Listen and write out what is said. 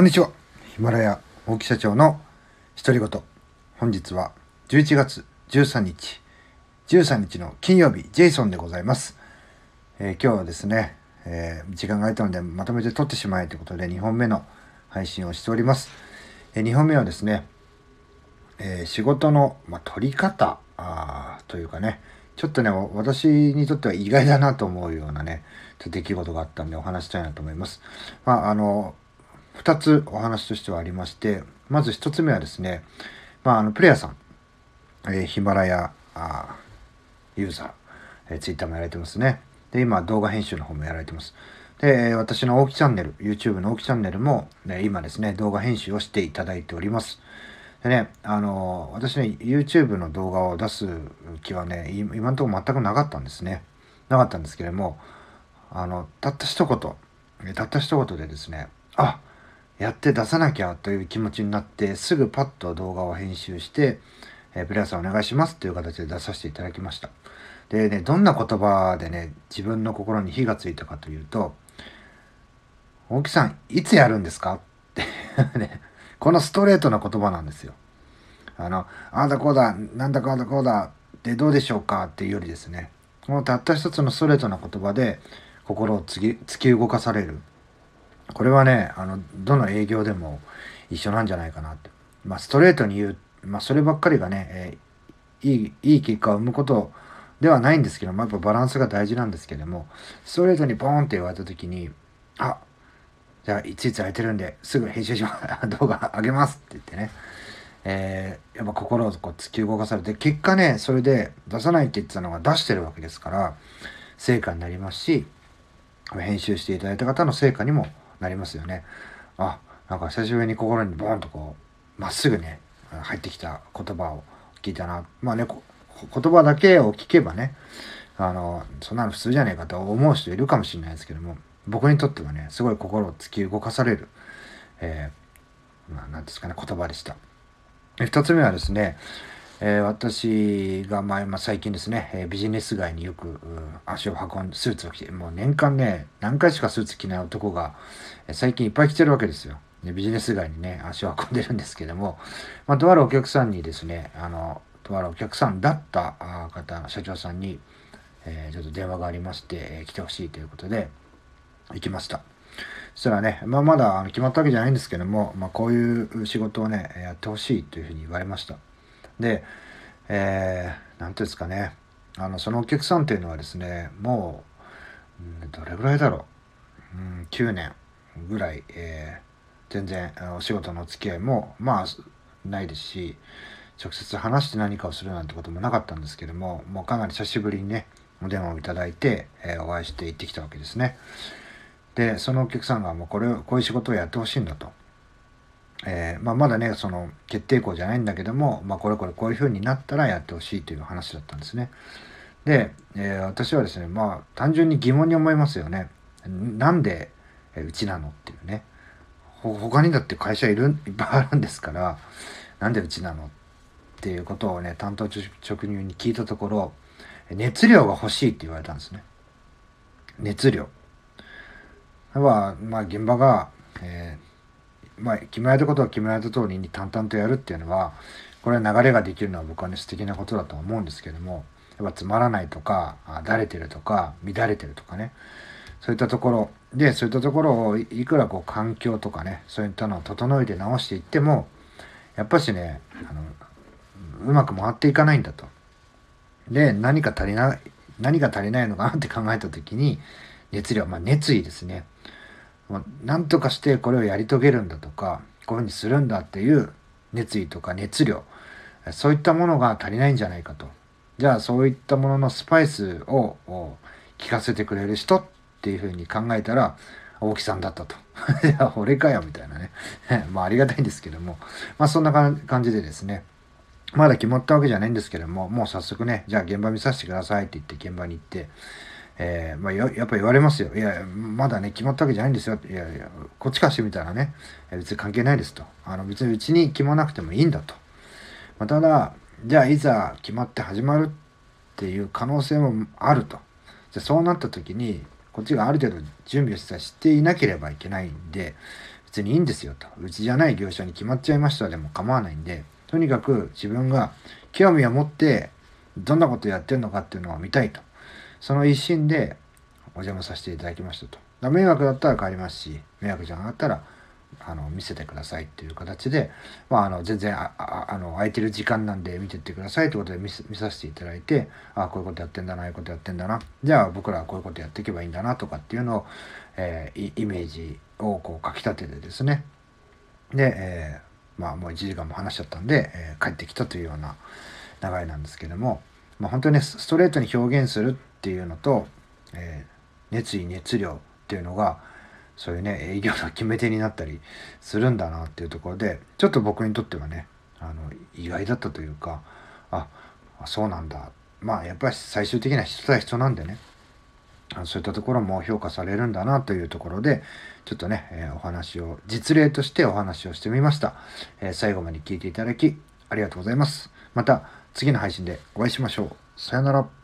こんにちは。ヒマラヤ大木社長の独り言。本日は11月13日、13日の金曜日、ジェイソンでございます。えー、今日はですね、えー、時間が空いたのでまとめて撮ってしまえということで2本目の配信をしております。えー、2本目はですね、え仕事の、まあ、取り方あというかね、ちょっとね、私にとっては意外だなと思うようなね、出来事があったんでお話したいなと思います。まあ、あの、2つお話としてはありまして、まず1つ目はですね、まあ、あの、プレイヤーさん、えー、ヒマラヤあユーザー、えー、ツイッターもやられてますね。で、今、動画編集の方もやられてます。で、私の大木チャンネル、YouTube の大木チャンネルも、ね、今ですね、動画編集をしていただいております。でね、あの、私ね、YouTube の動画を出す気はね、今のところ全くなかったんですね。なかったんですけれども、あの、たった一言、たった一言でですね、あやって出さなきゃという気持ちになってすぐパッと動画を編集して「えー、プレイヤーさんお願いします」という形で出させていただきました。でねどんな言葉でね自分の心に火がついたかというと「大木さんいつやるんですか?」ってねこのストレートな言葉なんですよ。あのああだこうだなんだかあだこうだってどうでしょうか？っていうよりですねこのたった一つのストレートな言葉で心を突き動かされる。これはね、あの、どの営業でも一緒なんじゃないかなって。まあ、ストレートに言う、まあ、そればっかりがね、えー、いい、いい結果を生むことではないんですけども、やっぱバランスが大事なんですけども、ストレートにボーンって言われた時に、あ、じゃあ、いついつ空いてるんで、すぐ編集しま。動画上げますって言ってね。えー、やっぱ心をこう突き動かされて、結果ね、それで出さないって言ってたのが出してるわけですから、成果になりますし、編集していただいた方の成果にもなりますよね。あ、なんか久しぶりに心にボーンとこう、まっすぐね、入ってきた言葉を聞いたな。まあね、言葉だけを聞けばね、あの、そんなの普通じゃねえかと思う人いるかもしれないですけども、僕にとってはね、すごい心を突き動かされる、えー、まあ、なんですかね、言葉でした。二つ目はですね、えー、私が前、まあ、最近ですね、えー、ビジネス街によく足を運んで、スーツを着て、もう年間ね、何回しかスーツ着ない男が、えー、最近いっぱい着てるわけですよ。でビジネス街にね、足を運んでるんですけども、まあ、とあるお客さんにですね、あの、とあるお客さんだった方、社長さんに、えー、ちょっと電話がありまして、えー、来てほしいということで、行きました。そしたらね、まあ、まだ決まったわけじゃないんですけども、まあ、こういう仕事をね、やってほしいというふうに言われました。で、えー、なんていうんですかね、あの、そのお客さんっていうのはですね、もう、どれぐらいだろう、うん、9年ぐらい、えー、全然お仕事のお付き合いも、まあ、ないですし、直接話して何かをするなんてこともなかったんですけども、もうかなり久しぶりにね、お電話をいただいて、えー、お会いして行ってきたわけですね。で、そのお客さんがもうこれ、こういう仕事をやってほしいんだと。えー、まあ、まだねその決定校じゃないんだけども、まあ、これこれこういうふうになったらやってほしいという話だったんですね。で、えー、私はですねまあ単純に疑問に思いますよね。なんでうちなのっていうね。他にだって会社いるいっぱいあるんですからなんでうちなのっていうことをね担当直入に聞いたところ熱量が欲しいって言われたんですね。熱量。まあ、まあ、現場が、えーまあ、決められたことは決められた通りに淡々とやるっていうのは、これは流れができるのは僕はね、素敵なことだと思うんですけども、やっぱつまらないとか、だれてるとか、乱れてるとかね、そういったところ、で、そういったところをいくらこう環境とかね、そういったのを整えて直していっても、やっぱしね、あの、うまく回っていかないんだと。で、何か足りない、何が足りないのかなって考えた時に、熱量、まあ熱意ですね。何とかしてこれをやり遂げるんだとかこういうふうにするんだっていう熱意とか熱量そういったものが足りないんじゃないかとじゃあそういったもののスパイスを聞かせてくれる人っていうふうに考えたら大木さんだったと。いや、俺かよ、みたいなね。まあ、ありがたいんですけども。まあ、そんな感じでですね。まだ決まったわけじゃないんですけども、もう早速ね、じゃあ現場見させてくださいって言って現場に行って、えー、まあ、やっぱ言われますよ。いや、まだね、決まったわけじゃないんですよ。いやいや、こっちからしてみたらね、別に関係ないですと。あの、別にうちに決まなくてもいいんだと。まあ、ただ、じゃあいざ決まって始まるっていう可能性もあると。じゃそうなった時に、こっちがある程度準備をしていなければいけないんで、別にいいんですよと。うちじゃない業者に決まっちゃいましたでも構わないんで、とにかく自分が興味を持ってどんなことやってるのかっていうのを見たいと。その一心でお邪魔させていただきましたと。迷惑だったら帰りますし、迷惑じゃなかったらあの見せてくださいっていう形で、まあ、あの全然ああの空いてる時間なんで見てってくださいってことで見させていただいてあこういうことやってんだなああいうことやってんだなじゃあ僕らはこういうことやっていけばいいんだなとかっていうのを、えー、イメージをこうかきたててですねで、えー、まあもう1時間も話しちゃったんで、えー、帰ってきたというような流れなんですけども、まあ、本当にストレートに表現するっっていうのと、えー、熱意熱量っていうのがそういうね営業の決め手になったりするんだなっていうところでちょっと僕にとってはねあの意外だったというかあそうなんだ。まあやっぱり最終的には人対人なんでねそういったところも評価されるんだなというところでちょっとね、えー、お話を実例としてお話をしてみました、えー、最後まで聞いていただきありがとうございます。また次の配信でお会いしましょう。さよなら。